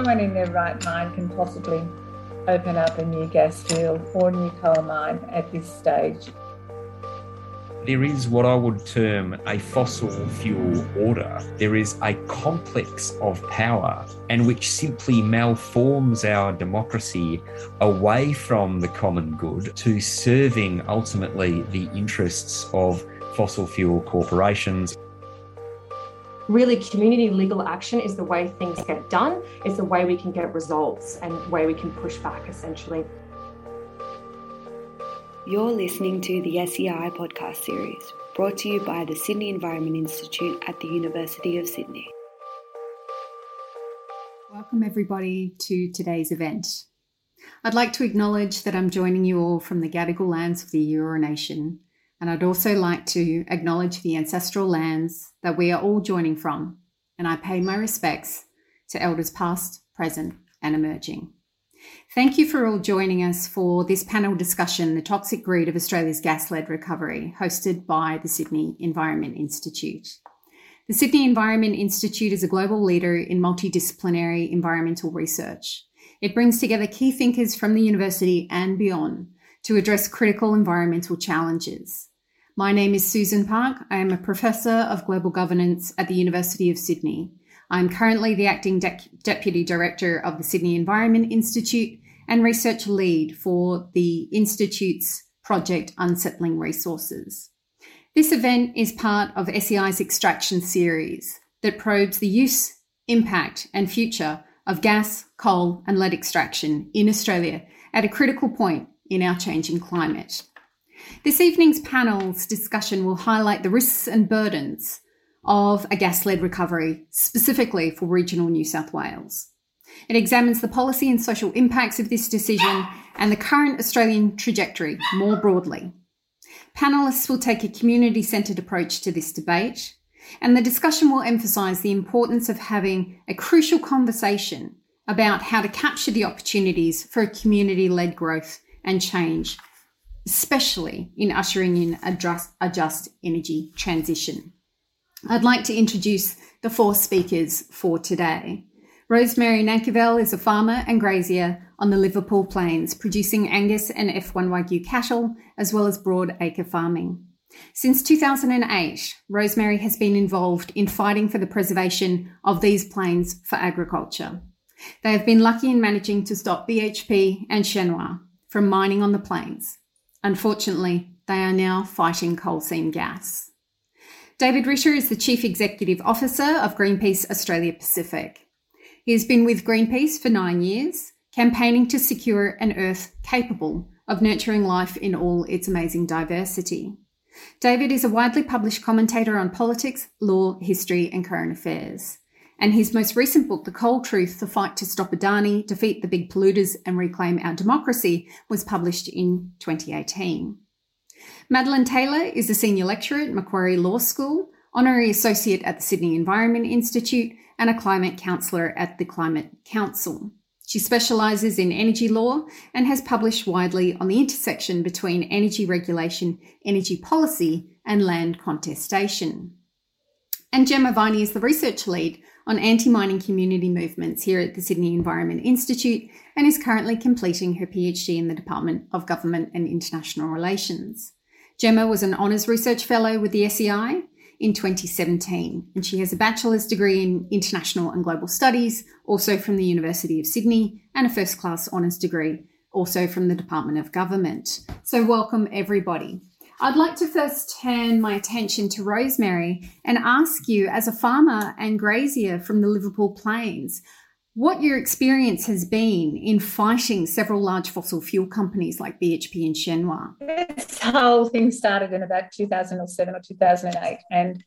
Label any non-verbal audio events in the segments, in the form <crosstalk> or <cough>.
no one in their right mind can possibly open up a new gas field or new coal mine at this stage. There is what I would term a fossil fuel order. There is a complex of power and which simply malforms our democracy away from the common good to serving ultimately the interests of fossil fuel corporations really community legal action is the way things get done it's the way we can get results and the way we can push back essentially you're listening to the SEI podcast series brought to you by the Sydney Environment Institute at the University of Sydney. Welcome, everybody, to today's event. I'd like to acknowledge that I'm joining you all from the Gadigal lands of the Eora Nation, and I'd also like to acknowledge the ancestral lands that we are all joining from, and I pay my respects to elders past, present, and emerging. Thank you for all joining us for this panel discussion, The Toxic Greed of Australia's Gas Led Recovery, hosted by the Sydney Environment Institute. The Sydney Environment Institute is a global leader in multidisciplinary environmental research. It brings together key thinkers from the university and beyond to address critical environmental challenges. My name is Susan Park. I am a professor of global governance at the University of Sydney. I'm currently the acting De- deputy director of the Sydney Environment Institute and research lead for the Institute's project Unsettling Resources. This event is part of SEI's Extraction series that probes the use, impact, and future of gas, coal, and lead extraction in Australia at a critical point in our changing climate. This evening's panel's discussion will highlight the risks and burdens of a gas led recovery, specifically for regional New South Wales. It examines the policy and social impacts of this decision and the current Australian trajectory more broadly. Panelists will take a community centred approach to this debate, and the discussion will emphasise the importance of having a crucial conversation about how to capture the opportunities for community led growth and change, especially in ushering in a just, a just energy transition. I'd like to introduce the four speakers for today. Rosemary Nankivell is a farmer and grazier on the Liverpool Plains, producing Angus and F1 Wagyu cattle, as well as broad acre farming. Since 2008, Rosemary has been involved in fighting for the preservation of these plains for agriculture. They have been lucky in managing to stop BHP and Shenhua from mining on the plains. Unfortunately, they are now fighting coal seam gas. David Ritter is the Chief Executive Officer of Greenpeace Australia Pacific. He has been with Greenpeace for nine years, campaigning to secure an Earth capable of nurturing life in all its amazing diversity. David is a widely published commentator on politics, law, history, and current affairs. And his most recent book, The Coal Truth The Fight to Stop Adani, Defeat the Big Polluters, and Reclaim Our Democracy, was published in 2018. Madeline Taylor is a senior lecturer at Macquarie Law School, honorary associate at the Sydney Environment Institute, and a climate counsellor at the Climate Council. She specialises in energy law and has published widely on the intersection between energy regulation, energy policy, and land contestation. And Gemma Viney is the research lead on anti mining community movements here at the Sydney Environment Institute and is currently completing her PhD in the Department of Government and International Relations. Gemma was an Honours Research Fellow with the SEI in 2017, and she has a bachelor's degree in international and global studies, also from the University of Sydney, and a first class honours degree, also from the Department of Government. So, welcome everybody. I'd like to first turn my attention to Rosemary and ask you, as a farmer and grazier from the Liverpool Plains, what your experience has been in fighting several large fossil fuel companies like BHP and Shenhua. This whole thing started in about 2007 or 2008, and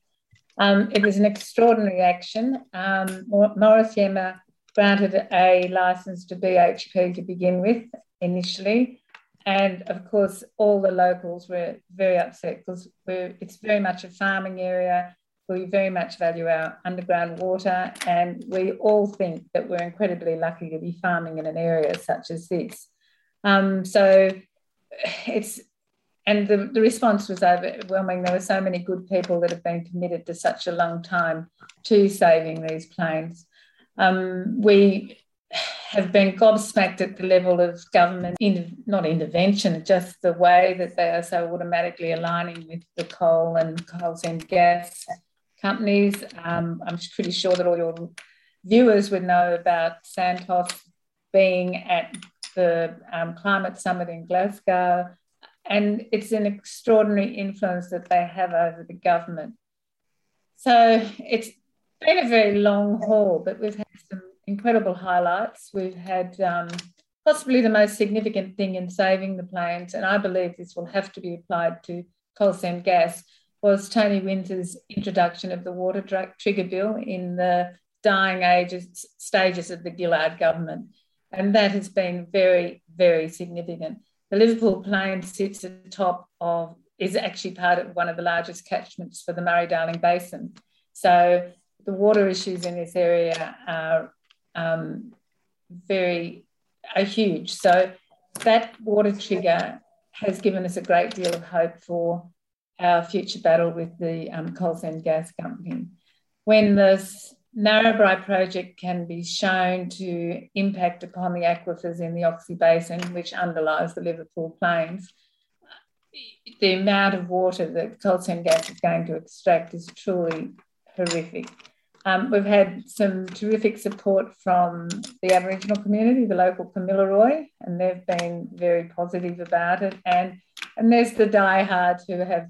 um, it was an extraordinary action. Um, Morris Iemma granted a license to BHP to begin with initially. And of course, all the locals were very upset because it's very much a farming area we very much value our underground water, and we all think that we're incredibly lucky to be farming in an area such as this. Um, so it's and the, the response was overwhelming. There were so many good people that have been committed to such a long time to saving these plains. Um, we have been gobsmacked at the level of government, in, not intervention, just the way that they are so automatically aligning with the coal and coal seam gas companies. Um, I'm pretty sure that all your viewers would know about Santos being at the um, climate summit in Glasgow. And it's an extraordinary influence that they have over the government. So it's been a very long haul, but we've had some incredible highlights. We've had um, possibly the most significant thing in saving the plains, and I believe this will have to be applied to coal seam gas, was Tony Windsor's introduction of the water trigger bill in the dying ages, stages of the Gillard government. And that has been very, very significant. The Liverpool Plain sits at the top of, is actually part of one of the largest catchments for the Murray Darling Basin. So the water issues in this area are um, very, are huge. So that water trigger has given us a great deal of hope for our future battle with the um, coal seam gas company. When this Narrabri project can be shown to impact upon the aquifers in the Oxy Basin, which underlies the Liverpool Plains. The amount of water that coal seam gas is going to extract is truly horrific. Um, we've had some terrific support from the Aboriginal community, the local Kamilaroi, and they've been very positive about it. And, and there's the diehards who have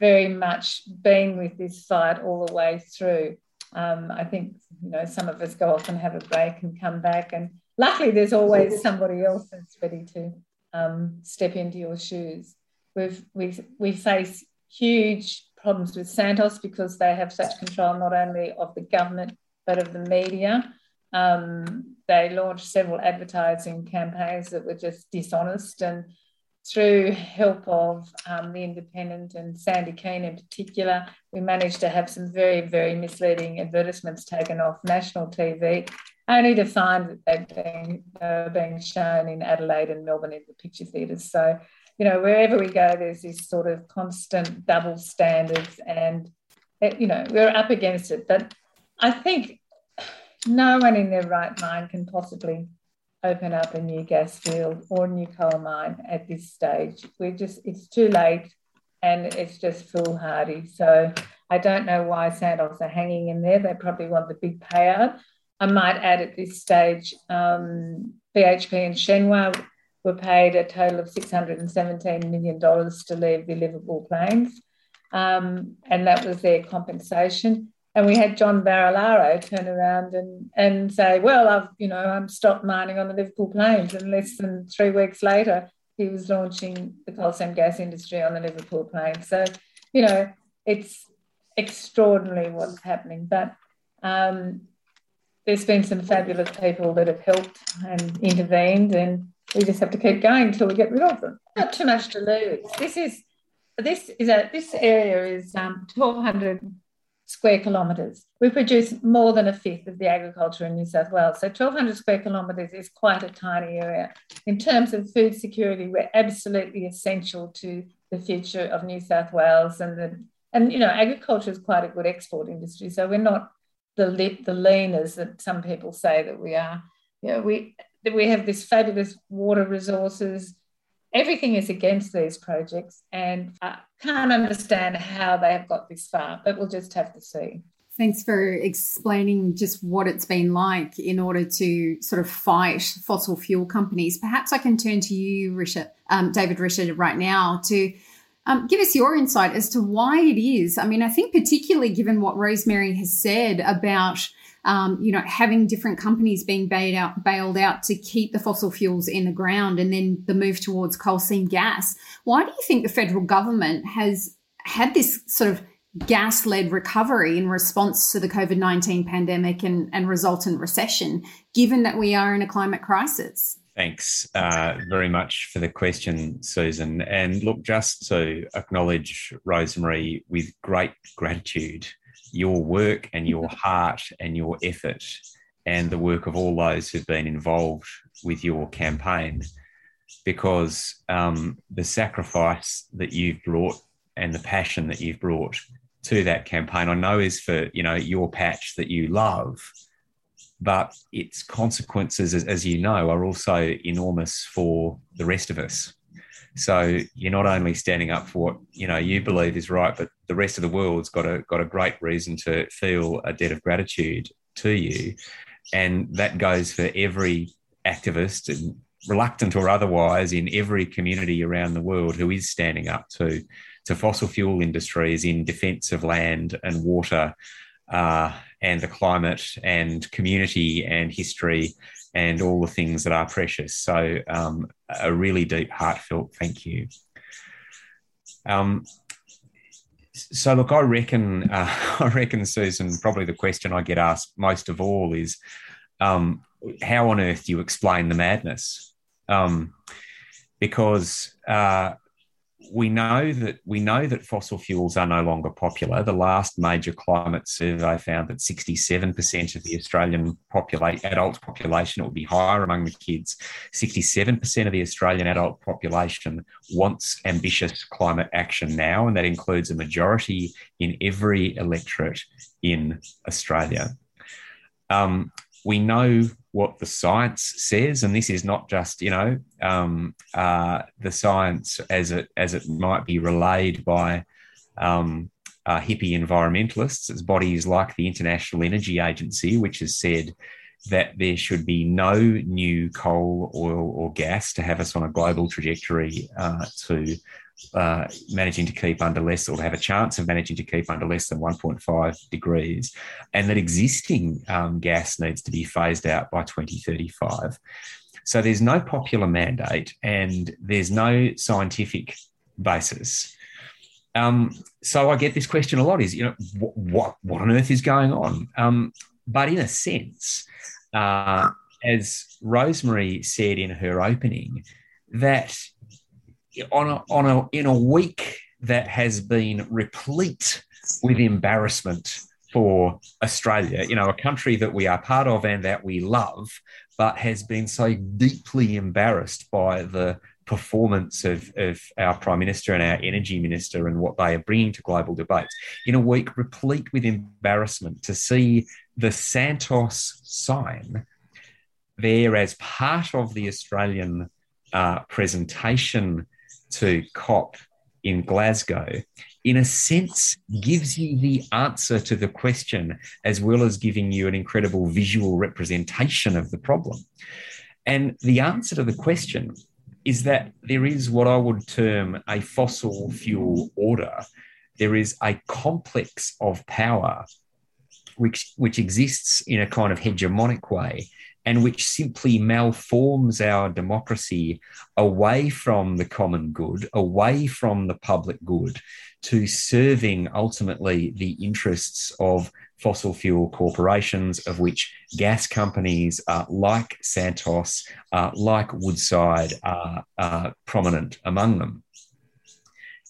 very much been with this fight all the way through. Um, I think you know some of us go off and have a break and come back, and luckily there's always somebody else that's ready to um, step into your shoes. We've we we face huge problems with Santos because they have such control not only of the government but of the media. Um, they launched several advertising campaigns that were just dishonest and through help of um, the Independent and Sandy Keane in particular, we managed to have some very, very misleading advertisements taken off national TV, only to find that they've been uh, being shown in Adelaide and Melbourne in the picture theatres. So, you know, wherever we go, there's this sort of constant double standards, and you know, we're up against it. But I think no one in their right mind can possibly open up a new gas field or new coal mine at this stage. We're just, it's too late and it's just foolhardy. So I don't know why Santos are hanging in there. They probably want the big payout. I might add at this stage, um, BHP and Shenhua were paid a total of $617 million to leave the Liverpool Plains. Um, and that was their compensation. And we had John Barilaro turn around and, and say, well, I've, you know, I'm stopped mining on the Liverpool Plains. And less than three weeks later, he was launching the coal seam gas industry on the Liverpool Plains. So, you know, it's extraordinary what's happening. But um, there's been some fabulous people that have helped and intervened, and we just have to keep going until we get rid of them. Not too much to lose. This is this is a this area is um, 1,200 square kilometres. We produce more than a fifth of the agriculture in New South Wales. So 1,200 square kilometres is quite a tiny area. In terms of food security, we're absolutely essential to the future of New South Wales and the and you know agriculture is quite a good export industry. So we're not the the leaners that some people say that we are. You know, we we have this fabulous water resources everything is against these projects and I can't understand how they have got this far, but we'll just have to see. Thanks for explaining just what it's been like in order to sort of fight fossil fuel companies. Perhaps I can turn to you, Richard, um, David Ritter, right now to um, give us your insight as to why it is. I mean, I think particularly given what Rosemary has said about um, you know, having different companies being bailed out, bailed out to keep the fossil fuels in the ground and then the move towards coal seam gas. Why do you think the federal government has had this sort of gas led recovery in response to the COVID 19 pandemic and, and resultant recession, given that we are in a climate crisis? Thanks uh, very much for the question, Susan. And look, just to acknowledge Rosemary with great gratitude your work and your <laughs> heart and your effort and the work of all those who've been involved with your campaign because um, the sacrifice that you've brought and the passion that you've brought to that campaign i know is for you know your patch that you love but its consequences, as, as you know, are also enormous for the rest of us. So you're not only standing up for what you know you believe is right, but the rest of the world's got a got a great reason to feel a debt of gratitude to you, and that goes for every activist and reluctant or otherwise in every community around the world who is standing up to to fossil fuel industries in defence of land and water uh, and the climate and community and history and all the things that are precious. So, um, a really deep, heartfelt thank you. Um, so, look, I reckon, uh, <laughs> I reckon, Susan, probably the question I get asked most of all is, um, how on earth do you explain the madness? Um, because uh, we know that we know that fossil fuels are no longer popular. The last major climate survey found that 67% of the Australian populate, adult population, it would be higher among the kids, 67% of the Australian adult population wants ambitious climate action now, and that includes a majority in every electorate in Australia. Um, we know what the science says, and this is not just you know um, uh, the science as it as it might be relayed by um, uh, hippie environmentalists. It's bodies like the International Energy Agency, which has said that there should be no new coal, oil, or gas to have us on a global trajectory uh, to uh, managing to keep under less or have a chance of managing to keep under less than 1.5 degrees, and that existing um, gas needs to be phased out by 2035. So there's no popular mandate and there's no scientific basis. Um, so I get this question a lot: is you know what what, what on earth is going on? Um, but in a sense, uh, as Rosemary said in her opening, that on a, on a in a week that has been replete with embarrassment for Australia, you know, a country that we are part of and that we love, but has been so deeply embarrassed by the performance of, of our Prime Minister and our Energy Minister and what they are bringing to global debates. In a week replete with embarrassment to see the Santos sign there as part of the Australian uh, presentation to COP in Glasgow, in a sense, gives you the answer to the question, as well as giving you an incredible visual representation of the problem. And the answer to the question is that there is what I would term a fossil fuel order. There is a complex of power which, which exists in a kind of hegemonic way and which simply malforms our democracy away from the common good, away from the public good, to serving ultimately the interests of fossil fuel corporations, of which gas companies uh, like Santos, uh, like Woodside are, prominent among them.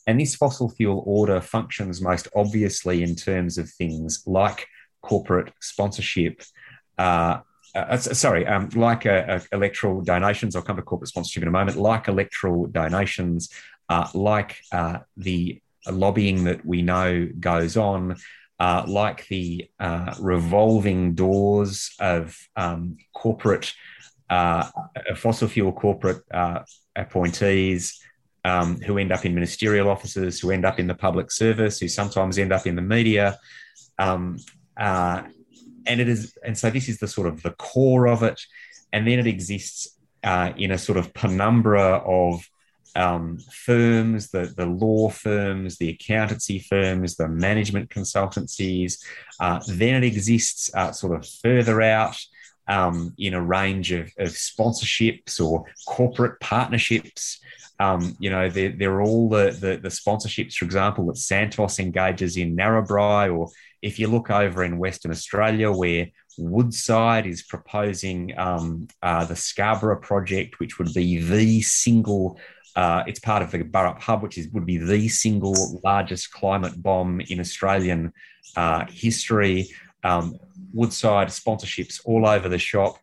And this fossil fuel order functions most obviously in terms of things like corporate sponsorship, uh, uh, uh sorry, um, like uh, uh, electoral donations, I'll come to corporate sponsorship in a moment, like electoral donations, uh, like uh, the lobbying that we know goes on, like the revolving doors of um, corporate, fossil fuel corporate appointees. Um, who end up in ministerial offices, who end up in the public service, who sometimes end up in the media, um, uh, and it is, and so this is the sort of the core of it, and then it exists uh, in a sort of penumbra of um, firms, the, the law firms, the accountancy firms, the management consultancies. Uh, then it exists uh, sort of further out um, in a range of, of, sponsorships or corporate partnerships. Um, you know, they're, they're all the, the, the, sponsorships, for example, that Santos engages in Narrabri or if you look over in Western Australia, where Woodside is proposing um, uh, the Scarborough project, which would be the single, uh, it's part of the Burrup Hub, which is, would be the single largest climate bomb in Australian uh, history. Um, Woodside sponsorships all over the shop.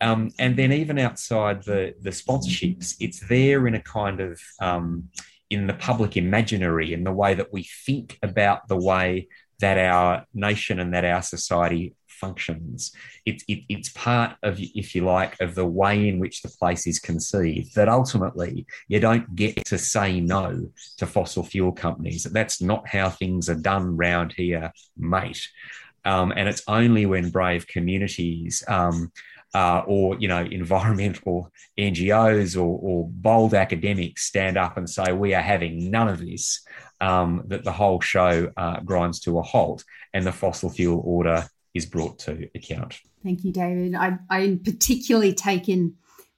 Um, and then even outside the, the sponsorships, it's there in a kind of um, in the public imaginary, in the way that we think about the way that our nation and that our society functions. It, it, it's part of, if you like, of the way in which the place is conceived. That ultimately you don't get to say no to fossil fuel companies. That's not how things are done round here, mate. Um, and it's only when brave communities um, uh, or you know environmental NGOs or, or, bold academics stand up and say we are having none of this, um, that the whole show uh, grinds to a halt and the fossil fuel order is brought to account. Thank you, David. I, I'm particularly taken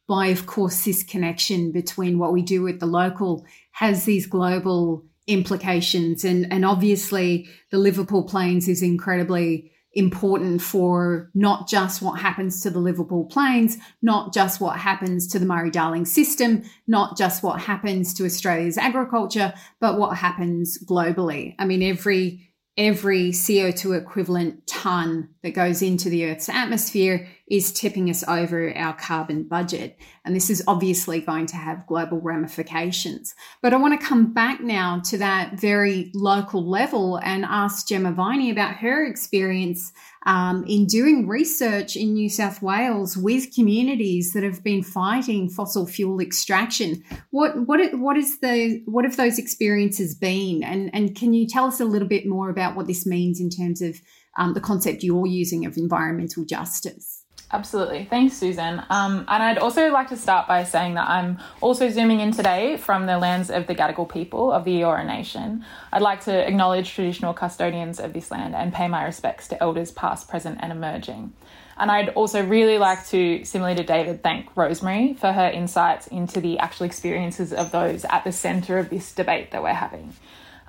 by, of course, this connection between what we do at the local has these global implications, and and obviously the Liverpool Plains is incredibly important for not just what happens to the Liverpool Plains, not just what happens to the Murray Darling system, not just what happens to Australia's agriculture, but what happens globally. I mean, every every CO2 equivalent ton that goes into the Earth's atmosphere is tipping us over our carbon budget. And this is obviously going to have global ramifications. But I want to come back now to that very local level and ask Gemma Viney about her experience um, in doing research in New South Wales with communities that have been fighting fossil fuel extraction. What what what is the what have those experiences been? And and can you tell us a little bit more about what this means in terms of um, the concept you're using of environmental justice? Absolutely. Thanks, Susan. Um, and I'd also like to start by saying that I'm also zooming in today from the lands of the Gadigal people of the Eora Nation. I'd like to acknowledge traditional custodians of this land and pay my respects to elders past, present, and emerging. And I'd also really like to, similarly to David, thank Rosemary for her insights into the actual experiences of those at the centre of this debate that we're having.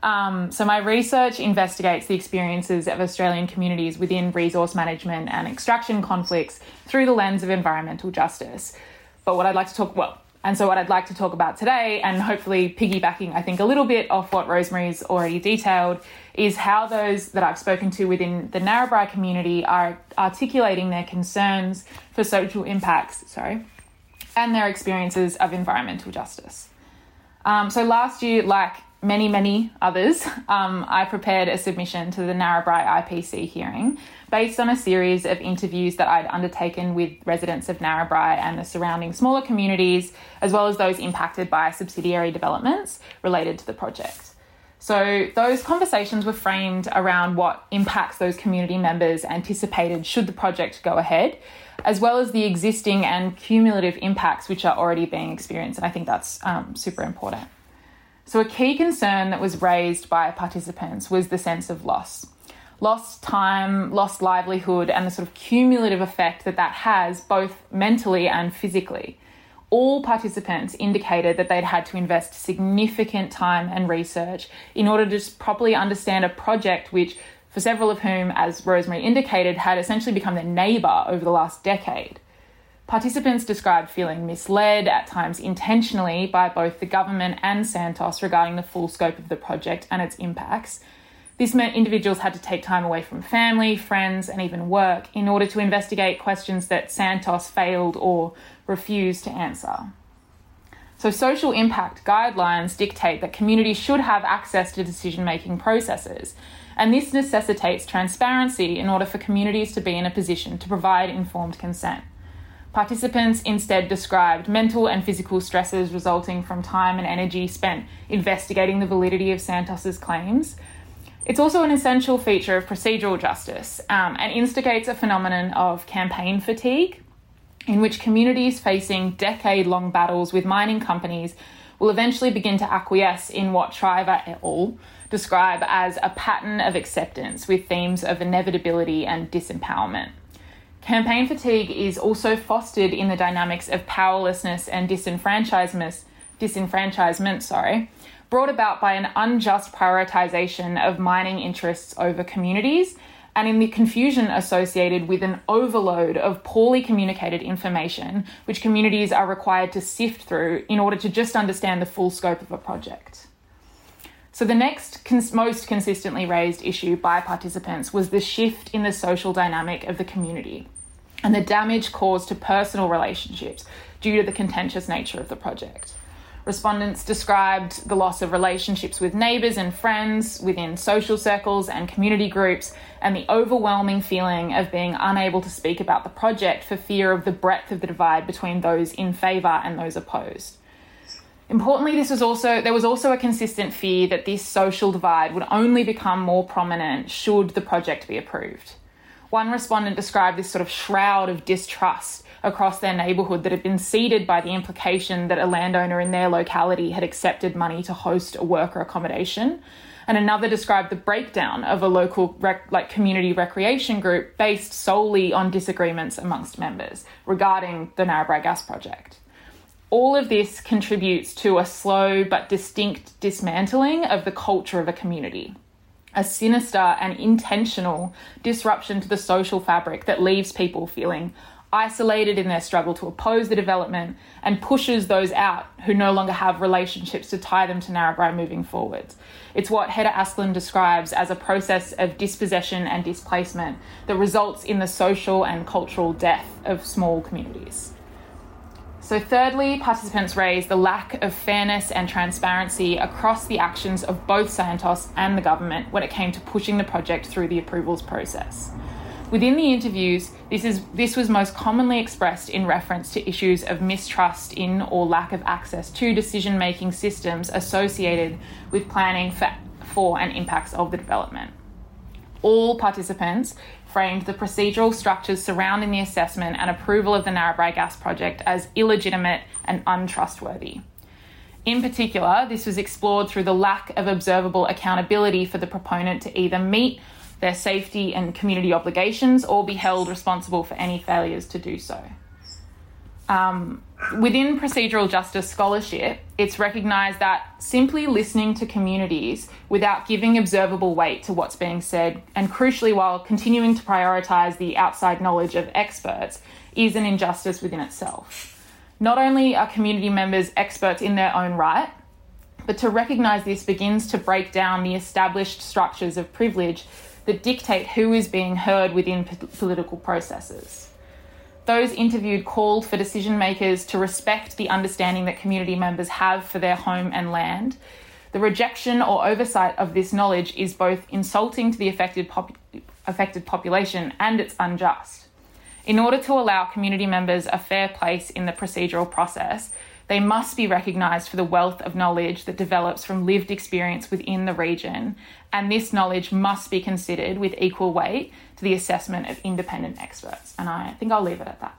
Um, so, my research investigates the experiences of Australian communities within resource management and extraction conflicts through the lens of environmental justice. But what I'd like to talk, well, and so what I'd like to talk about today, and hopefully piggybacking, I think, a little bit off what Rosemary's already detailed, is how those that I've spoken to within the Narrabri community are articulating their concerns for social impacts, sorry, and their experiences of environmental justice. Um, so last year, like many, many others, um, I prepared a submission to the Narrabri IPC hearing based on a series of interviews that I'd undertaken with residents of Narrabri and the surrounding smaller communities, as well as those impacted by subsidiary developments related to the project. So, those conversations were framed around what impacts those community members anticipated should the project go ahead, as well as the existing and cumulative impacts which are already being experienced. And I think that's um, super important. So, a key concern that was raised by participants was the sense of loss. Lost time, lost livelihood, and the sort of cumulative effect that that has both mentally and physically. All participants indicated that they'd had to invest significant time and research in order to properly understand a project which, for several of whom, as Rosemary indicated, had essentially become their neighbour over the last decade. Participants described feeling misled, at times intentionally, by both the government and Santos regarding the full scope of the project and its impacts. This meant individuals had to take time away from family, friends, and even work in order to investigate questions that Santos failed or refused to answer. So, social impact guidelines dictate that communities should have access to decision making processes, and this necessitates transparency in order for communities to be in a position to provide informed consent. Participants instead described mental and physical stresses resulting from time and energy spent investigating the validity of Santos's claims. It's also an essential feature of procedural justice um, and instigates a phenomenon of campaign fatigue, in which communities facing decade long battles with mining companies will eventually begin to acquiesce in what Shriver et al. describe as a pattern of acceptance with themes of inevitability and disempowerment. Campaign fatigue is also fostered in the dynamics of powerlessness and disenfranchisement, disenfranchisement sorry, brought about by an unjust prioritization of mining interests over communities and in the confusion associated with an overload of poorly communicated information which communities are required to sift through in order to just understand the full scope of a project. So, the next cons- most consistently raised issue by participants was the shift in the social dynamic of the community and the damage caused to personal relationships due to the contentious nature of the project. Respondents described the loss of relationships with neighbours and friends within social circles and community groups, and the overwhelming feeling of being unable to speak about the project for fear of the breadth of the divide between those in favour and those opposed. Importantly, this was also there was also a consistent fear that this social divide would only become more prominent should the project be approved. One respondent described this sort of shroud of distrust across their neighbourhood that had been seeded by the implication that a landowner in their locality had accepted money to host a worker accommodation. And another described the breakdown of a local rec- like community recreation group based solely on disagreements amongst members regarding the Narrabri gas project. All of this contributes to a slow but distinct dismantling of the culture of a community a sinister and intentional disruption to the social fabric that leaves people feeling isolated in their struggle to oppose the development and pushes those out who no longer have relationships to tie them to Narrabri moving forward. It's what Hedda Asplund describes as a process of dispossession and displacement that results in the social and cultural death of small communities. So, thirdly, participants raised the lack of fairness and transparency across the actions of both Santos and the government when it came to pushing the project through the approvals process. Within the interviews, this, is, this was most commonly expressed in reference to issues of mistrust in or lack of access to decision making systems associated with planning for, for and impacts of the development. All participants framed the procedural structures surrounding the assessment and approval of the Narrabri gas project as illegitimate and untrustworthy. In particular, this was explored through the lack of observable accountability for the proponent to either meet their safety and community obligations or be held responsible for any failures to do so. Um, within procedural justice scholarship, it's recognised that simply listening to communities without giving observable weight to what's being said, and crucially while continuing to prioritise the outside knowledge of experts, is an injustice within itself. Not only are community members experts in their own right, but to recognise this begins to break down the established structures of privilege that dictate who is being heard within political processes. Those interviewed called for decision makers to respect the understanding that community members have for their home and land. The rejection or oversight of this knowledge is both insulting to the affected, pop- affected population and it's unjust. In order to allow community members a fair place in the procedural process, they must be recognised for the wealth of knowledge that develops from lived experience within the region, and this knowledge must be considered with equal weight to the assessment of independent experts. And I think I'll leave it at that.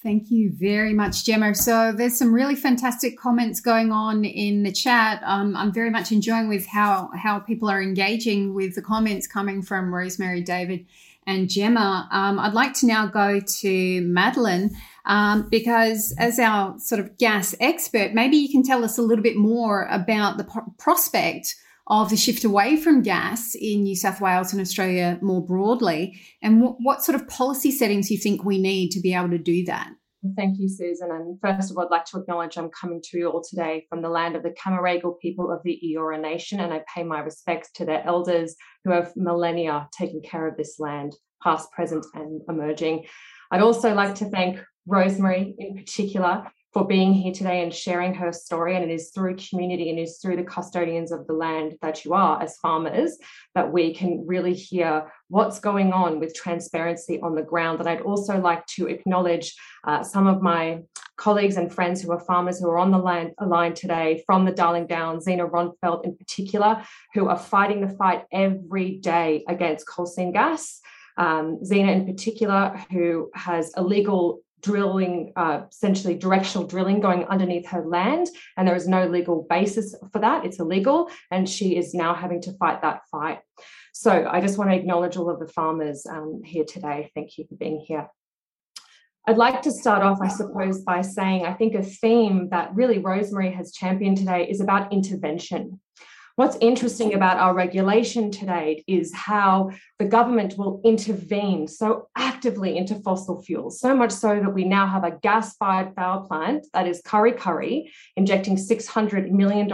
Thank you very much, Gemma. So there's some really fantastic comments going on in the chat. Um, I'm very much enjoying with how how people are engaging with the comments coming from Rosemary, David, and Gemma. Um, I'd like to now go to Madeline um, because, as our sort of gas expert, maybe you can tell us a little bit more about the prospect of the shift away from gas in New South Wales and Australia more broadly, and what, what sort of policy settings you think we need to be able to do that. Thank you, Susan. And first of all, I'd like to acknowledge I'm coming to you all today from the land of the Cammeraygal people of the Eora Nation, and I pay my respects to their elders who have millennia taken care of this land, past, present, and emerging. I'd also like to thank Rosemary in particular for being here today and sharing her story. And it is through community and it is through the custodians of the land that you are as farmers that we can really hear what's going on with transparency on the ground. And I'd also like to acknowledge uh, some of my colleagues and friends who are farmers who are on the land, line today from the Darling Downs, Zena Ronnfeldt in particular, who are fighting the fight every day against coal seam gas. Um, Zena in particular, who has illegal drilling, uh, essentially directional drilling going underneath her land. And there is no legal basis for that. It's illegal. And she is now having to fight that fight. So I just want to acknowledge all of the farmers um, here today. Thank you for being here. I'd like to start off, I suppose, by saying I think a theme that really Rosemary has championed today is about intervention. What's interesting about our regulation today is how the government will intervene so actively into fossil fuels, so much so that we now have a gas fired power plant that is Kurri Curry injecting $600 million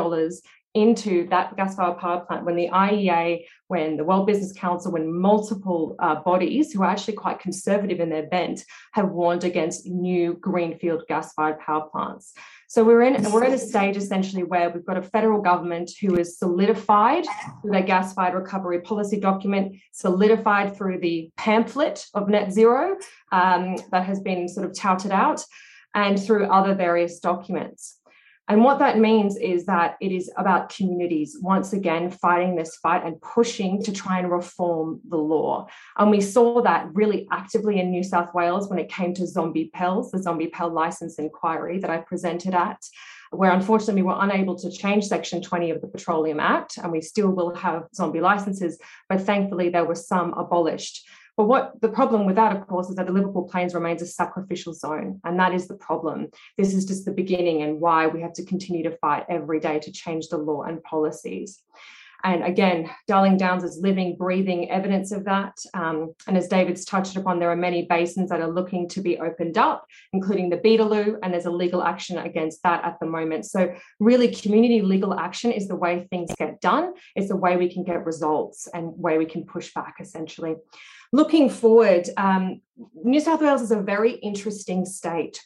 into that gas fired power plant when the IEA, when the World Business Council, when multiple uh, bodies who are actually quite conservative in their bent have warned against new greenfield gas fired power plants. So we're in we're in a stage essentially where we've got a federal government who is solidified through their gas fired recovery policy document, solidified through the pamphlet of net zero um, that has been sort of touted out, and through other various documents. And what that means is that it is about communities once again fighting this fight and pushing to try and reform the law. And we saw that really actively in New South Wales when it came to zombie PELs, the zombie PEL license inquiry that I presented at, where unfortunately we were unable to change Section 20 of the Petroleum Act, and we still will have zombie licenses, but thankfully there were some abolished. But what the problem with that, of course, is that the Liverpool Plains remains a sacrificial zone. And that is the problem. This is just the beginning and why we have to continue to fight every day to change the law and policies. And again, Darling Downs is living, breathing evidence of that. Um, and as David's touched upon, there are many basins that are looking to be opened up, including the Beetaloo, and there's a legal action against that at the moment. So, really, community legal action is the way things get done. It's the way we can get results and way we can push back, essentially. Looking forward, um, New South Wales is a very interesting state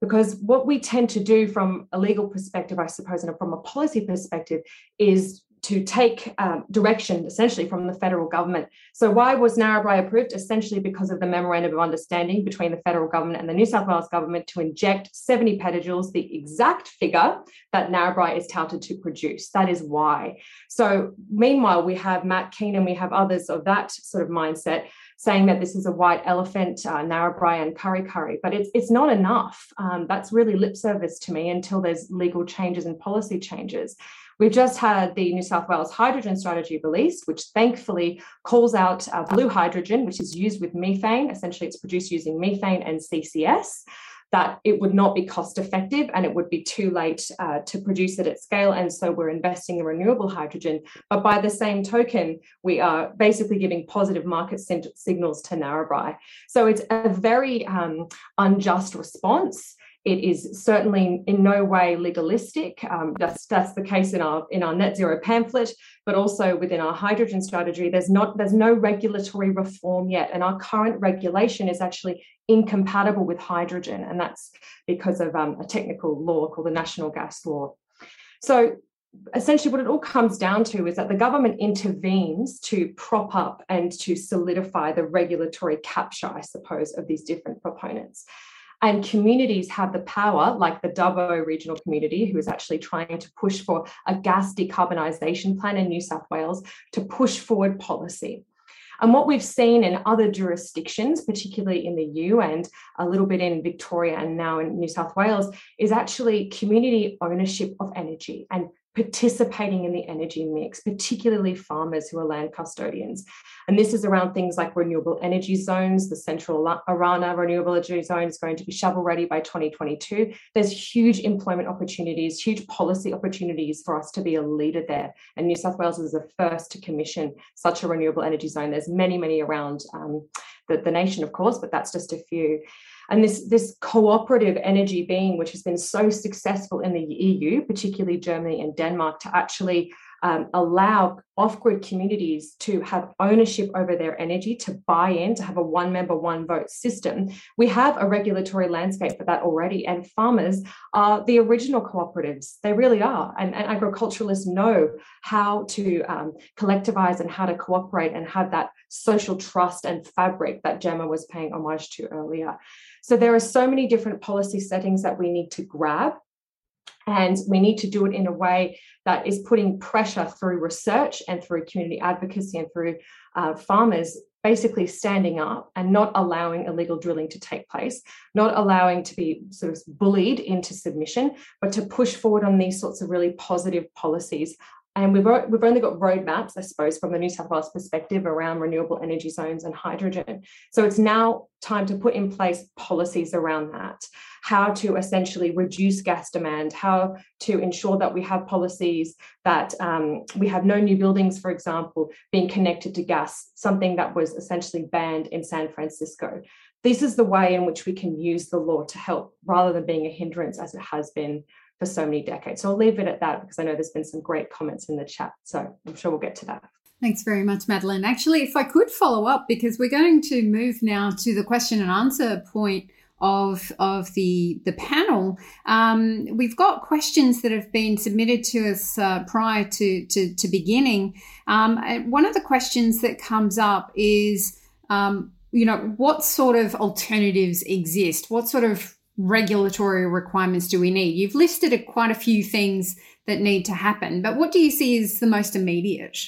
because what we tend to do from a legal perspective, I suppose, and from a policy perspective, is to take um, direction essentially from the federal government. So, why was Narrabri approved? Essentially, because of the memorandum of understanding between the federal government and the New South Wales government to inject 70 petajoules, the exact figure that Narrabri is touted to produce. That is why. So, meanwhile, we have Matt Kean, we have others of that sort of mindset saying that this is a white elephant, uh, Narrabri and Kurri Kurri, but it's it's not enough. Um, that's really lip service to me until there's legal changes and policy changes. We've just had the New South Wales hydrogen strategy released, which thankfully calls out uh, blue hydrogen, which is used with methane. Essentially, it's produced using methane and CCS. That it would not be cost effective and it would be too late uh, to produce it at scale. And so we're investing in renewable hydrogen. But by the same token, we are basically giving positive market signals to Narrabri. So it's a very um, unjust response. It is certainly in no way legalistic. Um, that's that's the case in our in our net zero pamphlet, but also within our hydrogen strategy. There's not there's no regulatory reform yet, and our current regulation is actually incompatible with hydrogen, and that's because of um, a technical law called the National Gas Law. So essentially what it all comes down to is that the government intervenes to prop up and to solidify the regulatory capture, I suppose, of these different proponents. And communities have the power, like the Dubbo regional community, who is actually trying to push for a gas decarbonisation plan in New South Wales to push forward policy. And what we've seen in other jurisdictions, particularly in the EU and a little bit in Victoria and now in New South Wales, is actually community ownership of energy and participating in the energy mix, particularly farmers who are land custodians. And this is around things like renewable energy zones. The central Orana renewable energy zone is going to be shovel ready by 2022. There's huge employment opportunities, huge policy opportunities for us to be a leader there. And New South Wales is the first to commission such a renewable energy zone. There's many, many around um, the, the nation, of course, but that's just a few. And this, this cooperative energy being, which has been so successful in the EU, particularly Germany and Denmark, to actually um, allow off grid communities to have ownership over their energy, to buy in, to have a one member, one vote system. We have a regulatory landscape for that already, and farmers are the original cooperatives. They really are. And, and agriculturalists know how to um, collectivize and how to cooperate and have that social trust and fabric that Gemma was paying homage to earlier. So there are so many different policy settings that we need to grab. And we need to do it in a way that is putting pressure through research and through community advocacy and through uh, farmers basically standing up and not allowing illegal drilling to take place, not allowing to be sort of bullied into submission, but to push forward on these sorts of really positive policies and we've, we've only got roadmaps, I suppose, from the New South Wales perspective around renewable energy zones and hydrogen. So it's now time to put in place policies around that, how to essentially reduce gas demand, how to ensure that we have policies that um, we have no new buildings, for example, being connected to gas, something that was essentially banned in San Francisco. This is the way in which we can use the law to help rather than being a hindrance as it has been for so many decades. So I'll leave it at that because I know there's been some great comments in the chat. So I'm sure we'll get to that. Thanks very much, Madeline. Actually, if I could follow up, because we're going to move now to the question and answer point of of the the panel. Um, we've got questions that have been submitted to us uh, prior to, to, to beginning. Um, one of the questions that comes up is, um, you know, what sort of alternatives exist? What sort of regulatory requirements do we need? You've listed a, quite a few things that need to happen, but what do you see as the most immediate?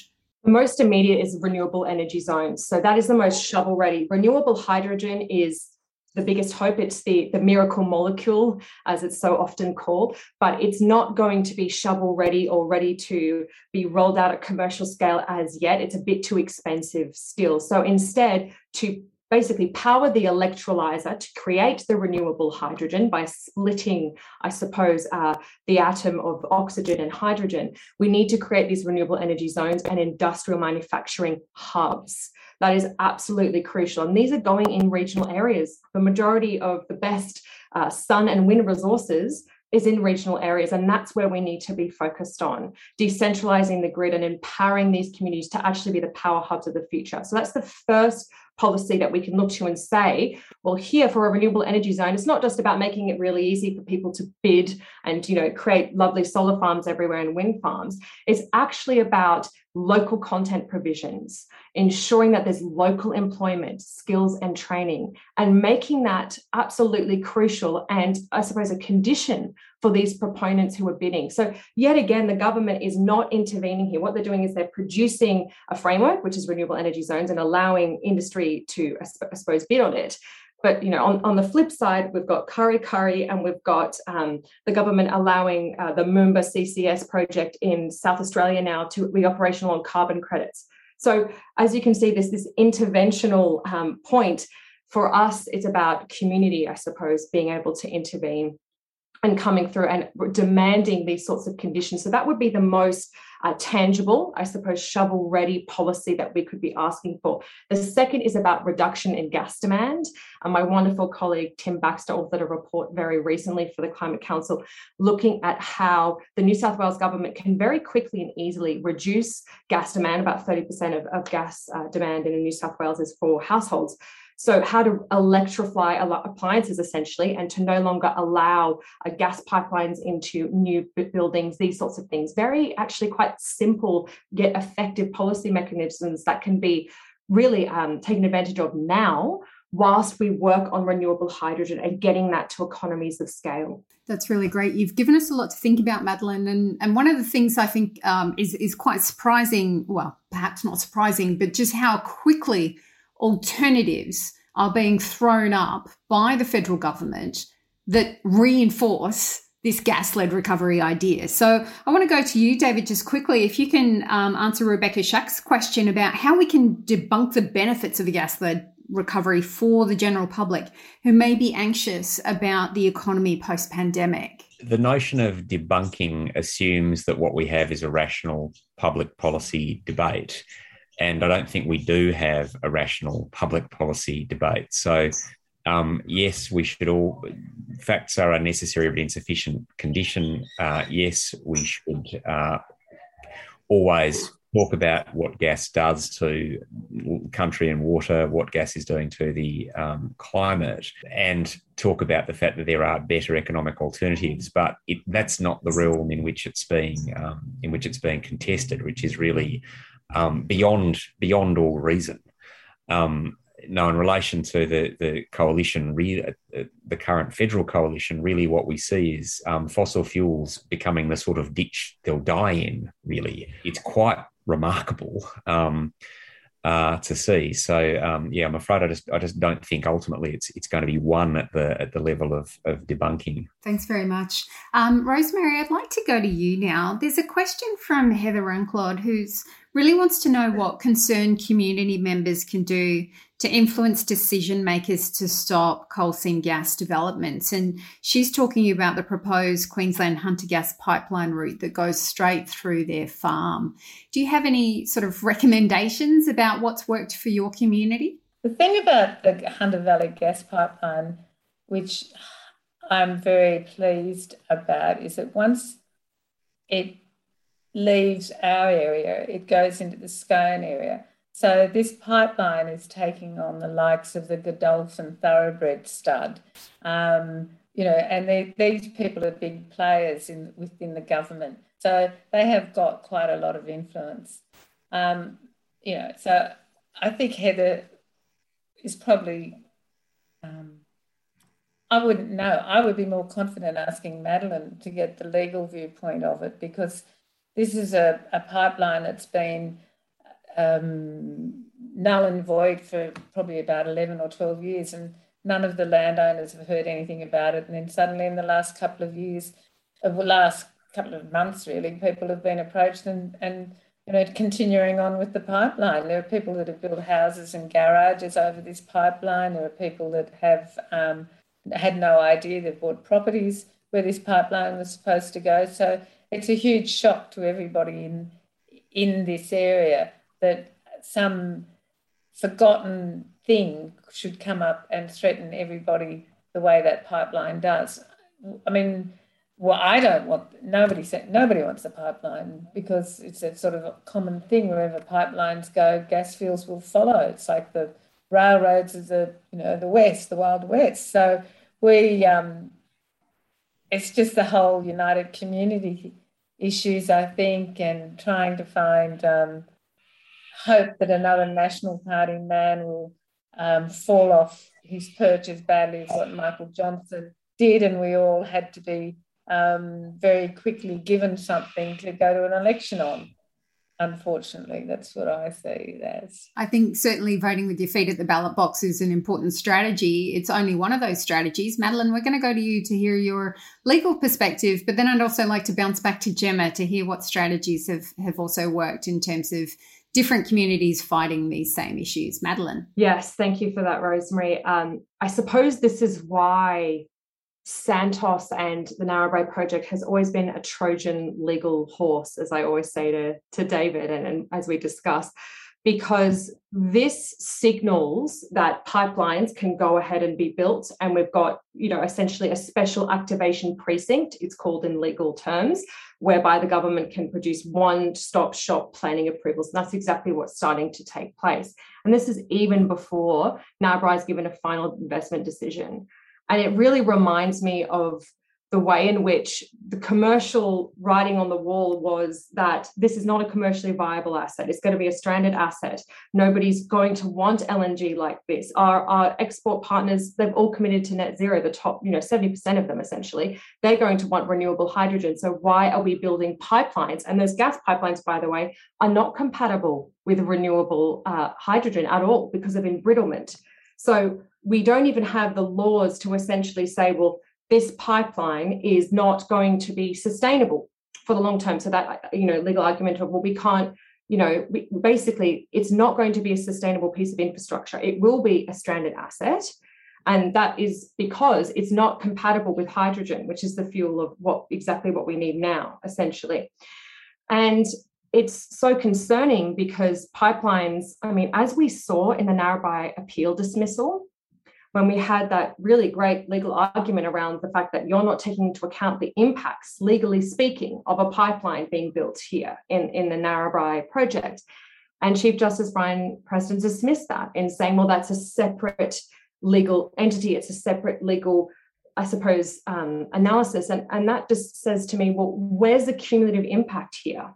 The most immediate is renewable energy zones. So that is the most shovel ready. Renewable hydrogen is the biggest hope. It's the, the miracle molecule, as it's so often called, but it's not going to be shovel ready or ready to be rolled out at commercial scale as yet. It's a bit too expensive still. So instead, to basically power the electrolyzer to create the renewable hydrogen by splitting, I suppose, uh, the atom of oxygen and hydrogen. We need to create these renewable energy zones and industrial manufacturing hubs. That is absolutely crucial. And these are going in regional areas. The majority of the best uh, sun and wind resources is in regional areas. And that's where we need to be focused on decentralizing the grid and empowering these communities to actually be the power hubs of the future. So that's the first policy that we can look to and say, well, here for a renewable energy zone, it's not just about making it really easy for people to bid and you know create lovely solar farms everywhere and wind farms. It's actually about local content provisions, ensuring that there's local employment, skills, and training, and making that absolutely crucial and I suppose a condition for these proponents who are bidding. So, yet again, the government is not intervening here. What they're doing is they're producing a framework, which is renewable energy zones, and allowing industry to, I suppose, bid on it. But you know, on, on the flip side, we've got Kurri Kurri, and we've got um, the government allowing uh, the Moomba CCS project in South Australia now to be operational on carbon credits. So as you can see, there's this interventional um, point. For us, it's about community, I suppose, being able to intervene and coming through and demanding these sorts of conditions. So that would be the most uh, tangible, I suppose, shovel ready policy that we could be asking for. The second is about reduction in gas demand. And my wonderful colleague Tim Baxter authored a report very recently for the Climate Council looking at how the New South Wales government can very quickly and easily reduce gas demand. About 30% of, of gas uh, demand in New South Wales is for households. So, how to electrify appliances essentially, and to no longer allow uh, gas pipelines into new buildings, these sorts of things. Very, actually, quite simple yet effective policy mechanisms that can be really um, taken advantage of now whilst we work on renewable hydrogen and getting that to economies of scale. That's really great. You've given us a lot to think about, Madeline. And, and one of the things I think um, is, is quite surprising, well, perhaps not surprising, but just how quickly alternatives are being thrown up by the federal government that reinforce this gas led recovery idea. So I want to go to you, David, just quickly. If you can um, answer Rebecca Schack's question about how we can debunk the benefits of the gas led recovery for the general public who may be anxious about the economy post pandemic. The notion of debunking assumes that what we have is a rational public policy debate. And I don't think we do have a rational public policy debate. So, um, yes, we should all, facts are a necessary but insufficient condition. Uh, yes, we should uh, always talk about what gas does to country and water, what gas is doing to the um, climate, and talk about the fact that there are better economic alternatives. But it, that's not the realm in which it's being um, in which it's being contested, which is really um, beyond beyond all reason. Um, now, in relation to the the coalition, re- uh, the current federal coalition, really what we see is um, fossil fuels becoming the sort of ditch they'll die in. Really, it's quite remarkable. Um, uh, to see. So um, yeah, I'm afraid I just I just don't think ultimately it's it's going to be one at the at the level of of debunking. Thanks very much, um, Rosemary. I'd like to go to you now. There's a question from Heather Unclod who's really wants to know what concerned community members can do to influence decision makers to stop coal seam gas developments. And she's talking about the proposed Queensland Hunter Gas pipeline route that goes straight through their farm. Do you have any sort of recommendations about what's worked for your community? The thing about the Hunter Valley gas pipeline, which I'm very pleased about is that once it leaves our area, it goes into the Scone area. So this pipeline is taking on the likes of the Godolphin Thoroughbred stud, um, you know, and they, these people are big players in within the government, so they have got quite a lot of influence. Um, you know, so I think Heather is probably. Um, I wouldn't know. I would be more confident asking Madeline to get the legal viewpoint of it because this is a, a pipeline that's been um, null and void for probably about 11 or 12 years, and none of the landowners have heard anything about it. And then suddenly, in the last couple of years, of the last couple of months, really, people have been approached and, and you know, continuing on with the pipeline. There are people that have built houses and garages over this pipeline. There are people that have um, had no idea they've bought properties where this pipeline was supposed to go. So it's a huge shock to everybody in in this area that some forgotten thing should come up and threaten everybody the way that pipeline does. I mean, well, I don't want nobody said nobody wants the pipeline because it's a sort of a common thing wherever pipelines go, gas fields will follow. It's like the railroads of the you know the west, the wild west. So we um, it's just the whole united community issues, I think, and trying to find um, hope that another National Party man will um, fall off his perch as badly as what Michael Johnsen did, and we all had to be um, very quickly given something to go to an election on. Unfortunately, that's what I see it as. I think certainly voting with your feet at the ballot box is an important strategy. It's only one of those strategies. Madeline, we're going to go to you to hear your legal perspective, but then I'd also like to bounce back to Gemma to hear what strategies have, have also worked in terms of different communities fighting these same issues. Madeline. Yes, thank you for that, Rosemary. Um, I suppose this is why Santos and the Narrabri project has always been a Trojan legal horse, as I always say to, to David, and, and as we discuss, because this signals that pipelines can go ahead and be built. And we've got, you know, essentially a special activation precinct, it's called in legal terms, whereby the government can produce one stop shop planning approvals. And that's exactly what's starting to take place. And this is even before Narrabri is given a final investment decision. And it really reminds me of the way in which the commercial writing on the wall was that this is not a commercially viable asset. It's going to be a stranded asset. Nobody's going to want LNG like this. Our, our export partners, they've all committed to net zero, the top, you know, 70% of them essentially. They're going to want renewable hydrogen. So why are we building pipelines? And those gas pipelines, by the way, are not compatible with renewable uh, hydrogen at all because of embrittlement. So we don't even have the laws to essentially say, well, this pipeline is not going to be sustainable for the long term. So that you know, legal argument of well, we can't, you know, we, basically, it's not going to be a sustainable piece of infrastructure. It will be a stranded asset. And that is because it's not compatible with hydrogen, which is the fuel of what exactly what we need now, essentially. And it's so concerning because pipelines, I mean, as we saw in the Narrabri appeal dismissal, when we had that really great legal argument around the fact that you're not taking into account the impacts, legally speaking, of a pipeline being built here in, in the Narrabri project. And Chief Justice Brian Preston dismissed that in saying, well, that's a separate legal entity, it's a separate legal, I suppose, um, analysis. And, and that just says to me, well, where's the cumulative impact here?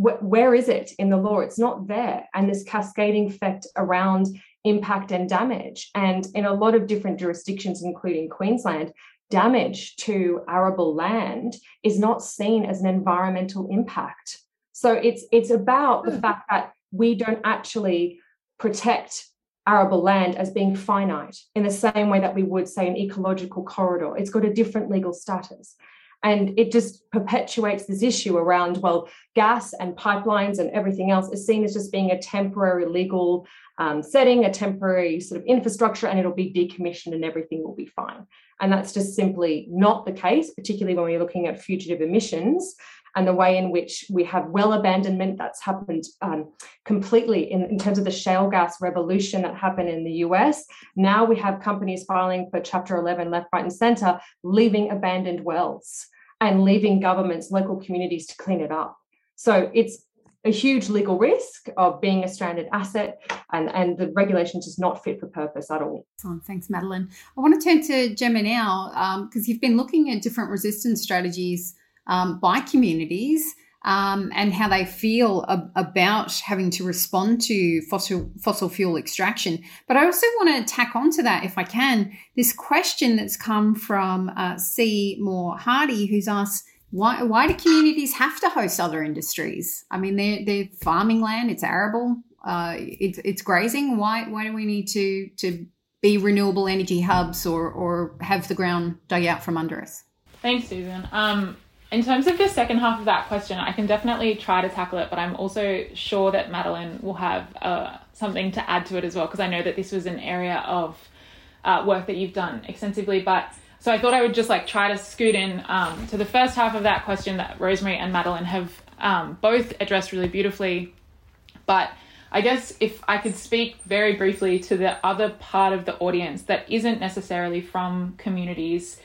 Where is it in the law? It's not there. And this cascading effect around impact and damage. And in a lot of different jurisdictions, including Queensland, damage to arable land is not seen as an environmental impact. So it's it's about the hmm. fact that we don't actually protect arable land as being finite in the same way that we would say an ecological corridor. It's got a different legal status. And it just perpetuates this issue around, well, gas and pipelines and everything else is seen as just being a temporary legal um, setting, a temporary sort of infrastructure, and it'll be decommissioned and everything will be fine. And that's just simply not the case, particularly when we're looking at fugitive emissions and the way in which we have well abandonment that's happened um, completely in, in terms of the shale gas revolution that happened in the US. Now we have companies filing for Chapter 11 left, right, and center, leaving abandoned wells and leaving governments, local communities to clean it up. So it's a huge legal risk of being a stranded asset, and, and the regulation is not fit for purpose at all. Oh, thanks, Madeline. I want to turn to Gemma now because um, you've been looking at different resistance strategies um, by communities. Um, and how they feel ab- about having to respond to fossil fossil fuel extraction. But I also want to tack onto that, if I can, this question that's come from uh, C. Moore Hardy, who's asked, why, why do communities have to host other industries? I mean, they're, they're farming land, it's arable, uh, it's, it's grazing. Why, why do we need to, to be renewable energy hubs or, or have the ground dug out from under us? Thanks, Susan. Um, in terms of the second half of that question, I can definitely try to tackle it, but I'm also sure that Madeline will have uh, something to add to it as well, because I know that this was an area of uh, work that you've done extensively. But so I thought I would just like try to scoot in um, to the first half of that question that Rosemary and Madeline have um, both addressed really beautifully. But I guess if I could speak very briefly to the other part of the audience that isn't necessarily from communities,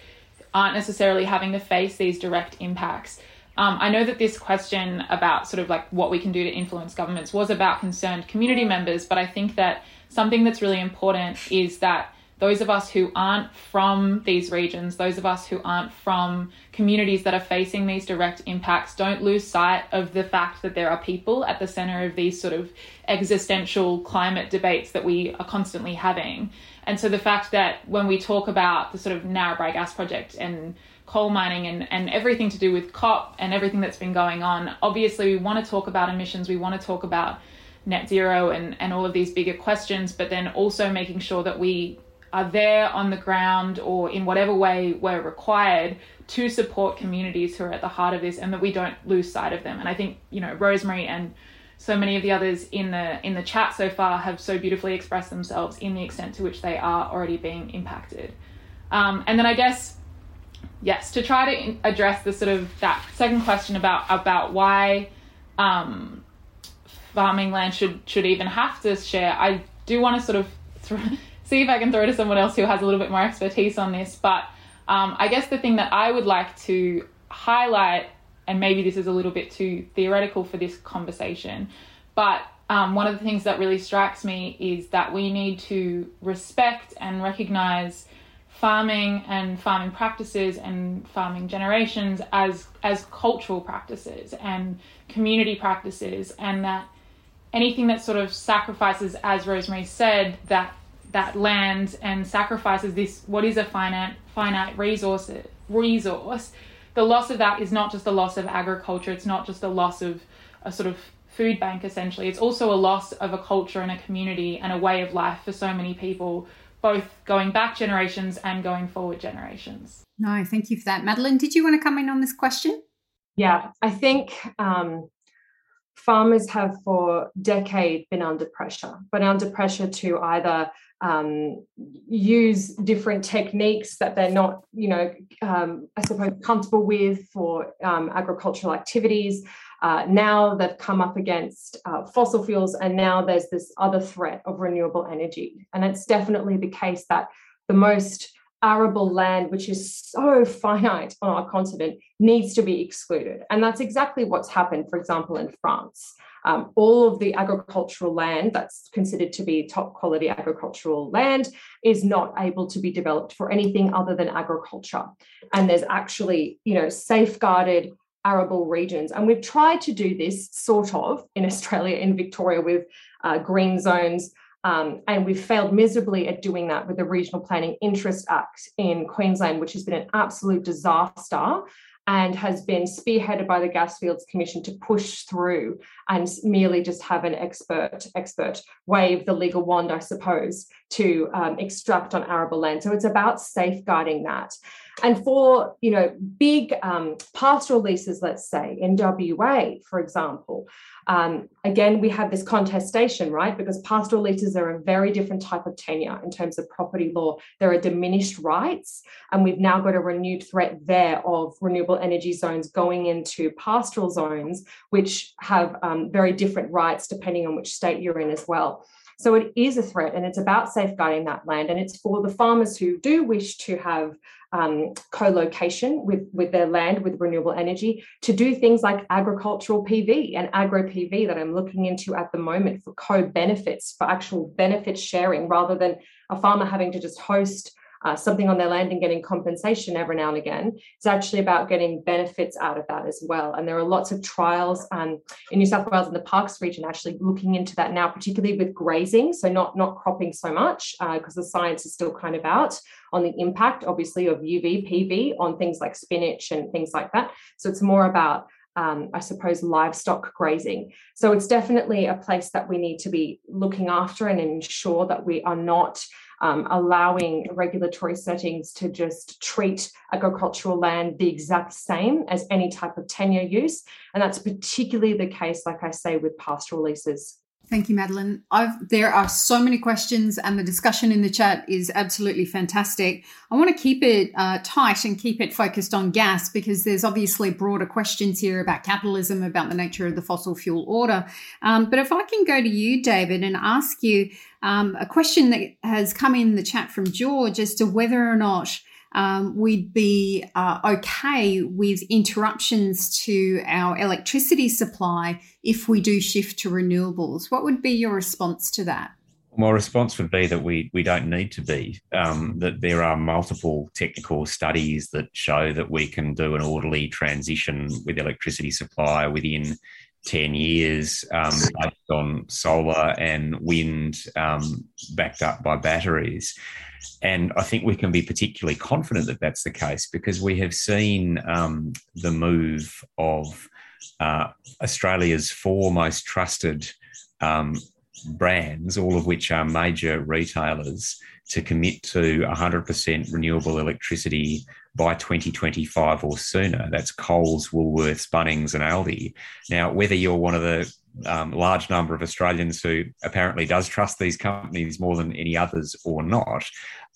aren't necessarily having to face these direct impacts. Um, I know that this question about sort of like what we can do to influence governments was about concerned community members, but I think that something that's really important is that those of us who aren't from these regions, those of us who aren't from communities that are facing these direct impacts, don't lose sight of the fact that there are people at the center of these sort of existential climate debates that we are constantly having. And so the fact that when we talk about the sort of Narrabri gas project and coal mining and, and everything to do with COP and everything that's been going on, obviously we want to talk about emissions, we want to talk about net zero and, and all of these bigger questions, but then also making sure that we are there on the ground or in whatever way we're required to support communities who are at the heart of this and that we don't lose sight of them. And I think, you know, Rosemary and so many of the others in the in the chat so far have so beautifully expressed themselves in the extent to which they are already being impacted. Um, and then I guess yes, to try to address the sort of that second question about about why um, farming land should should even have to share, I do want to sort of th- <laughs> see if I can throw it to someone else who has a little bit more expertise on this. But um, I guess the thing that I would like to highlight, and maybe this is a little bit too theoretical for this conversation, but um, one of the things that really strikes me is that we need to respect and recognize farming and farming practices and farming generations as as cultural practices and community practices and that anything that sort of sacrifices as rosemary said that that land and sacrifices this what is a finite finite resource resource the loss of that is not just a loss of agriculture it's not just a loss of a sort of food bank essentially. It's also a loss of a culture and a community and a way of life for so many people both going back generations and going forward generations. No thank you for that. Madeline did you want to come in on this question? Yeah i think um, farmers have for decade been under pressure, but under pressure to either um, use different techniques that they're not, you know, um, I suppose comfortable with for um, agricultural activities. Uh, now they've come up against uh, fossil fuels, and now there's this other threat of renewable energy. And it's definitely the case that the most arable land, which is so <laughs> finite on our continent, needs to be excluded. And that's exactly what's happened, for example, in France. Um, all of the agricultural land that's considered to be top quality agricultural land is not able to be developed for anything other than agriculture. And there's actually, you know, safeguarded arable regions. And we've tried to do this sort of in <laughs> Australia, in Victoria, with uh, green zones um, and we've failed miserably at doing that with the Regional Planning Interest Act in Queensland, which has been an absolute disaster and has been spearheaded by the Gasfields Commission to push through and merely just have an expert expert wave the legal wand, I suppose, to um, extract on arable land. So it's about safeguarding that. And for you know big um, pastoral leases, let's say in WA, for example, um, again we have this contestation, right? Because pastoral leases are a very different type of tenure in terms of property law. There are diminished rights, and we've now got a renewed threat there of renewable energy zones going into pastoral zones, which have um, very different rights depending on which state you're in as well. So it is a threat and it's about safeguarding that land. And it's for the farmers who do wish to have um, co-location with, with their land with renewable energy to do things like agricultural PV and agro PV that I'm looking into at the moment for co-benefits, for actual benefit sharing rather than a farmer having to just host uh, something on their land and getting compensation every now and again. It's actually about getting benefits out of that as well. And there are lots of trials um, in New South Wales and the Parkes region actually looking into that now, particularly with grazing. So not not cropping so much because uh, the science is still kind of out on the impact, obviously, of UV, PV on things like spinach and things like that. So it's more about um, I suppose, livestock grazing. So it's definitely a place that we need to be looking after and ensure that we are not um, allowing regulatory settings to just treat agricultural land the exact same as any type of tenure use. And that's particularly the case, like I say, with pastoral leases. Thank you, Madeline. I've, there are so many questions, and the discussion in the chat is absolutely fantastic. I want to keep it uh, tight and keep it focused on gas because there's obviously broader questions here about capitalism, about the nature of the fossil fuel order. Um, but if I can go to you, David, and ask you um, a question that has come in the chat from George as to whether or not um, we'd be uh, okay with interruptions to our electricity supply if we do shift to renewables. What would be your response to that? My response would be that we we don't need to be. Um, that there are multiple technical studies that show that we can do an orderly transition with electricity supply within 10 years um, <laughs> based on solar and wind um, backed up by batteries. And I think we can be particularly confident that that's the case because we have seen um, the move of uh, Australia's four most trusted um, brands, all of which are major retailers, to commit to 100% renewable electricity by 2025 or sooner. That's Coles, Woolworths, Bunnings, and Aldi. Now, whether you're one of the um, large number of Australians who apparently does trust these companies more than any others or not,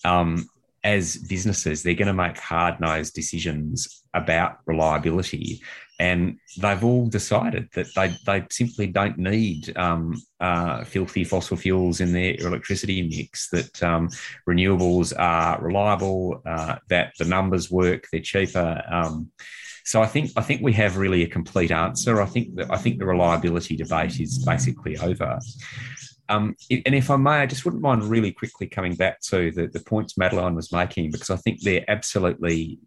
um, as businesses, they're going to make hard nosed decisions about reliability. And they've all decided that they, they simply don't need um, uh, filthy fossil fuels in their electricity mix, that um, renewables are reliable, uh, that the numbers work, they're cheaper. Um, so I think I think we have really a complete answer. I think that I think the reliability debate is basically over. Um, and if I may, I just wouldn't mind really quickly coming back to the, the points Madeline was making because I think they're absolutely,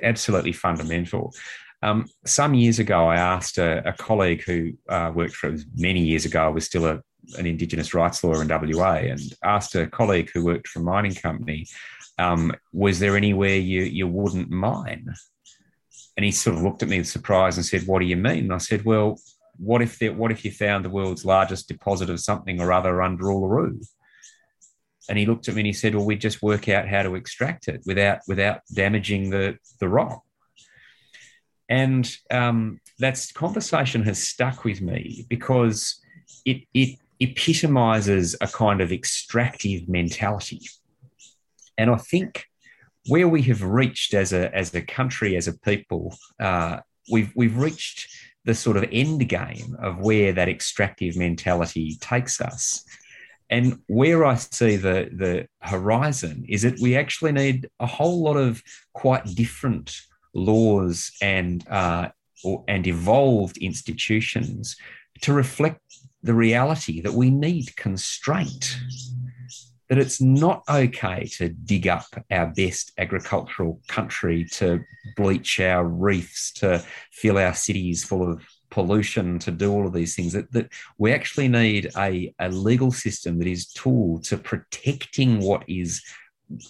absolutely fundamental. Um, some years ago, I asked a, a colleague who uh, worked for many years ago, was still a, an Indigenous rights lawyer in WA, and asked a colleague who worked for a mining company, um, was there anywhere you, you wouldn't mine? And he sort of looked at me with surprise and said, What do you mean? And I said, Well, what if there, what if you found the world's largest deposit of something or other under Uluru? And he looked at me and he said, "Well, we'd just work out how to extract it without without damaging the the rock." And um, that conversation has stuck with me because it it epitomizes a kind of extractive mentality, and I think where we have reached as a as a country as a people, uh, we've we've reached the sort of end game of where that extractive mentality takes us. And where I see the, the horizon is that we actually need a whole lot of quite different laws and, uh, or, and evolved institutions to reflect the reality that we need constraint that it's not okay to dig up our best agricultural country, to bleach our reefs, to fill our cities full of pollution, to do all of these things. That, that we actually need a, a legal system that is tool to protecting what is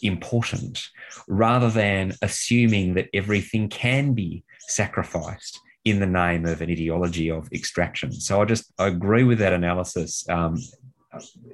important rather than assuming that everything can be sacrificed in the name of an ideology of extraction. So I just I agree with that analysis um,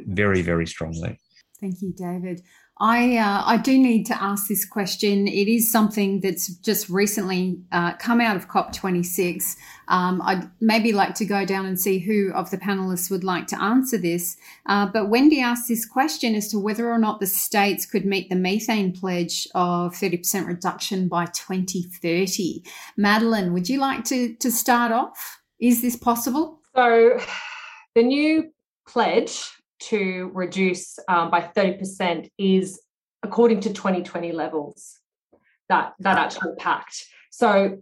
very, very strongly. Thank you, David. I uh, I do need to ask this question. It is something that's just recently uh, come out of COP26. Um, I'd maybe like to go down and see who of the panelists would like to answer this. Uh, but Wendy asked this question as to whether or not the states could meet the methane pledge of 30% reduction by 2030. Madeline, would you like to to start off? Is this possible? So, the new pledge to reduce um, by 30% is according to 2020 levels that that actual pact. So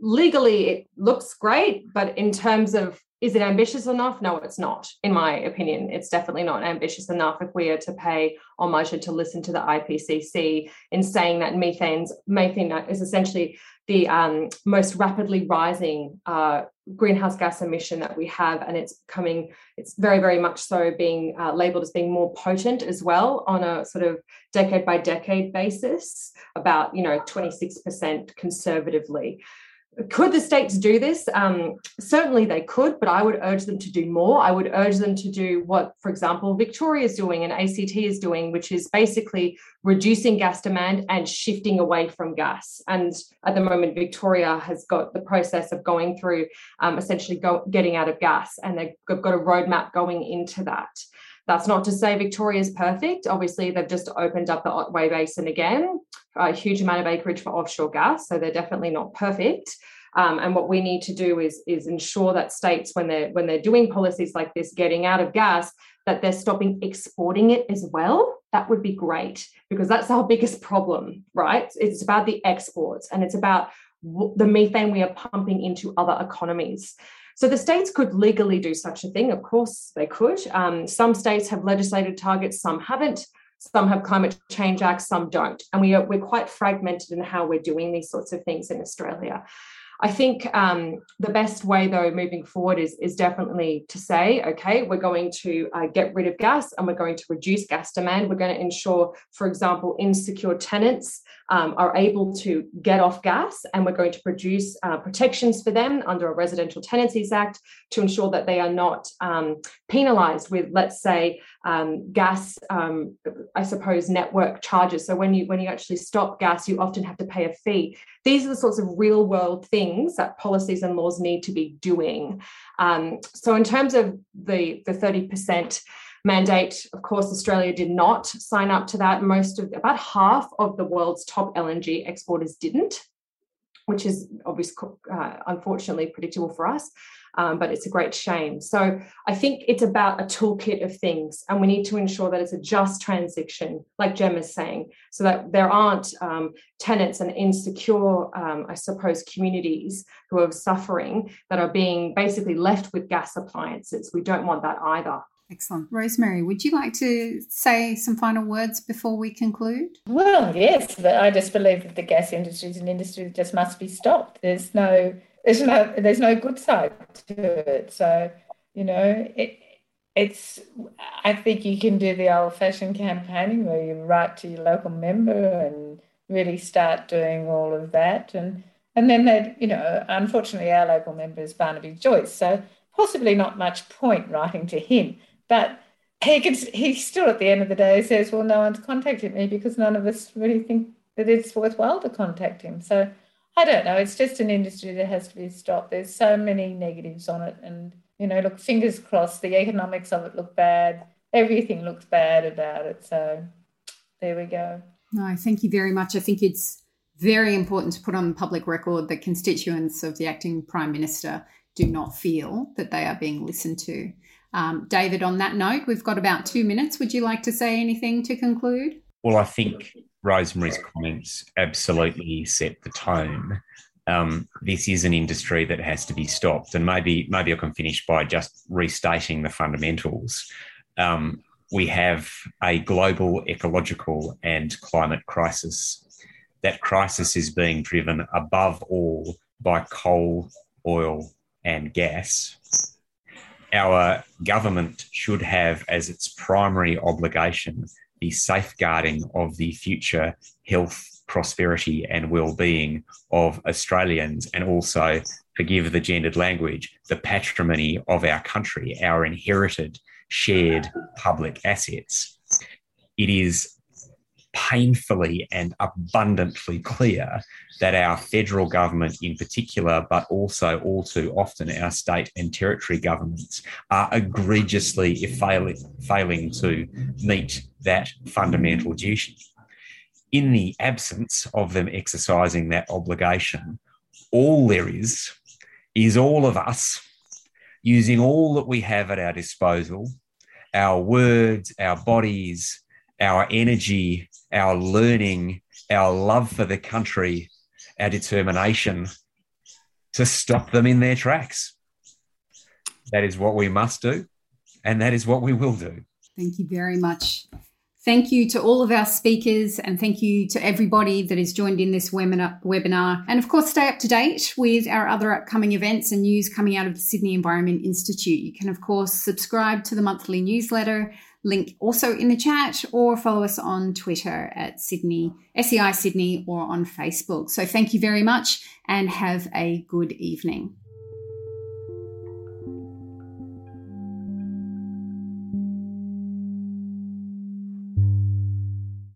legally it looks great but in terms of is it ambitious enough? No it's not in my opinion. It's definitely not ambitious enough if we are to pay homage and to listen to the ipcc in saying that methane's methane is essentially the um, most rapidly rising uh, greenhouse gas emission that we have, and it's coming. It's very, very much so being uh, labelled as being more potent as well on a sort of decade by decade basis, about you know twenty six percent conservatively could the states do this? Um, certainly they could, but I would urge them to do more. I would urge them to do what, for example, Victoria is doing and ACT is doing, which is basically reducing gas demand and shifting away from gas. And at the moment, Victoria has got the process of going through um, essentially go, getting out of gas, and they've got a roadmap going into that. That's not to say Victoria is perfect. Obviously, they've just opened up the Otway Basin again, a huge amount of acreage for offshore gas, so they're definitely not perfect. Um, and what we need to do is, is ensure that states, when they're when they're doing policies like this, getting out of gas, that they're stopping exporting it as well. That would be great because that's our biggest problem, right? It's about the exports and it's about the methane we are pumping into other economies. So the states could legally do such a thing. Of course, they could. Um, some states have legislated targets, some haven't. Some have climate change acts, some don't. And we are, we're quite fragmented in how we're doing these sorts of things in Australia. I think um, the best way, though, moving forward is, is definitely to say, okay, we're going to uh, get rid of gas and we're going to reduce gas demand. We're going to ensure, for example, insecure tenants um, are able to get off gas, and we're going to produce uh, protections for them under a Residential Tenancies Act to ensure that they are not um, penalised with, let's say, um, gas, um, I suppose, network charges. So when you when you actually stop gas, you often have to pay a fee. These are the sorts of real world things that policies and laws need to be doing. Um, so in terms of the the thirty percent mandate. Of course, Australia did not sign up to that. Most of about half of the world's top LNG exporters didn't, which is obviously uh, unfortunately predictable for us. Um, but it's a great shame. So I think it's about a toolkit of things, and we need to ensure that it's a just transition, like Jem is saying, so that there aren't um, tenants and insecure, um, I suppose, communities who are suffering that are being basically left with gas appliances. We don't want that either. Excellent. Rosemary, would you like to say some final words before we conclude? Well, yes, but I just believe that the gas industry is an industry that just must be stopped. There's no there's no there's no good side to it. So, you know, it it's I think you can do the old fashioned campaigning where you write to your local member and really start doing all of that and and then that you know unfortunately our local member is Barnaby Joyce so possibly not much point writing to him but he could, he still at the end of the day says, well, no one's contacted me because none of us really think that it's worthwhile to contact him. So I don't know. It's just an industry that has to be stopped. There's so many negatives on it. And, you know, look, fingers crossed, the economics of it look bad. Everything looks bad about it. So there we go. No, thank you very much. I think it's very important to put on public record that constituents of the acting Prime Minister do not feel that they are being listened to. Um, David, on that note, we've got about two minutes. Would you like to say anything to conclude? Well, I think Rosemary's comments absolutely set the tone. Um, this is an industry that has to be stopped, and maybe maybe I can finish by just restating the fundamentals. Um, we have a global ecological and climate crisis. That crisis is being driven above all by coal, oil, and gas our government should have as its primary obligation the safeguarding of the future health, prosperity, and well-being of Australians, and also, forgive the gendered language, the patrimony of our country, our inherited, shared public assets. It is painfully and abundantly <laughs> clear that our federal government in particular, but also all too often our state and territory governments, are egregiously failing, to meet that fundamental duty. In the absence of them exercising that obligation, all there is is all of us using all that we have at our disposal our words, our bodies, our energy, our learning, our love for the country, our determination to stop them in their tracks. That is what we must do, and that is what we will do. Thank you very much. Thank you to all of our speakers and thank you to everybody that has joined in this webinar. And of course, stay up to date with our other upcoming events and news coming out of the Sydney Environment Institute. You can, of course, subscribe to the monthly newsletter, link also in the chat, or follow us on Twitter at Sydney, SEI Sydney, or on Facebook. So thank you very much and have a good evening.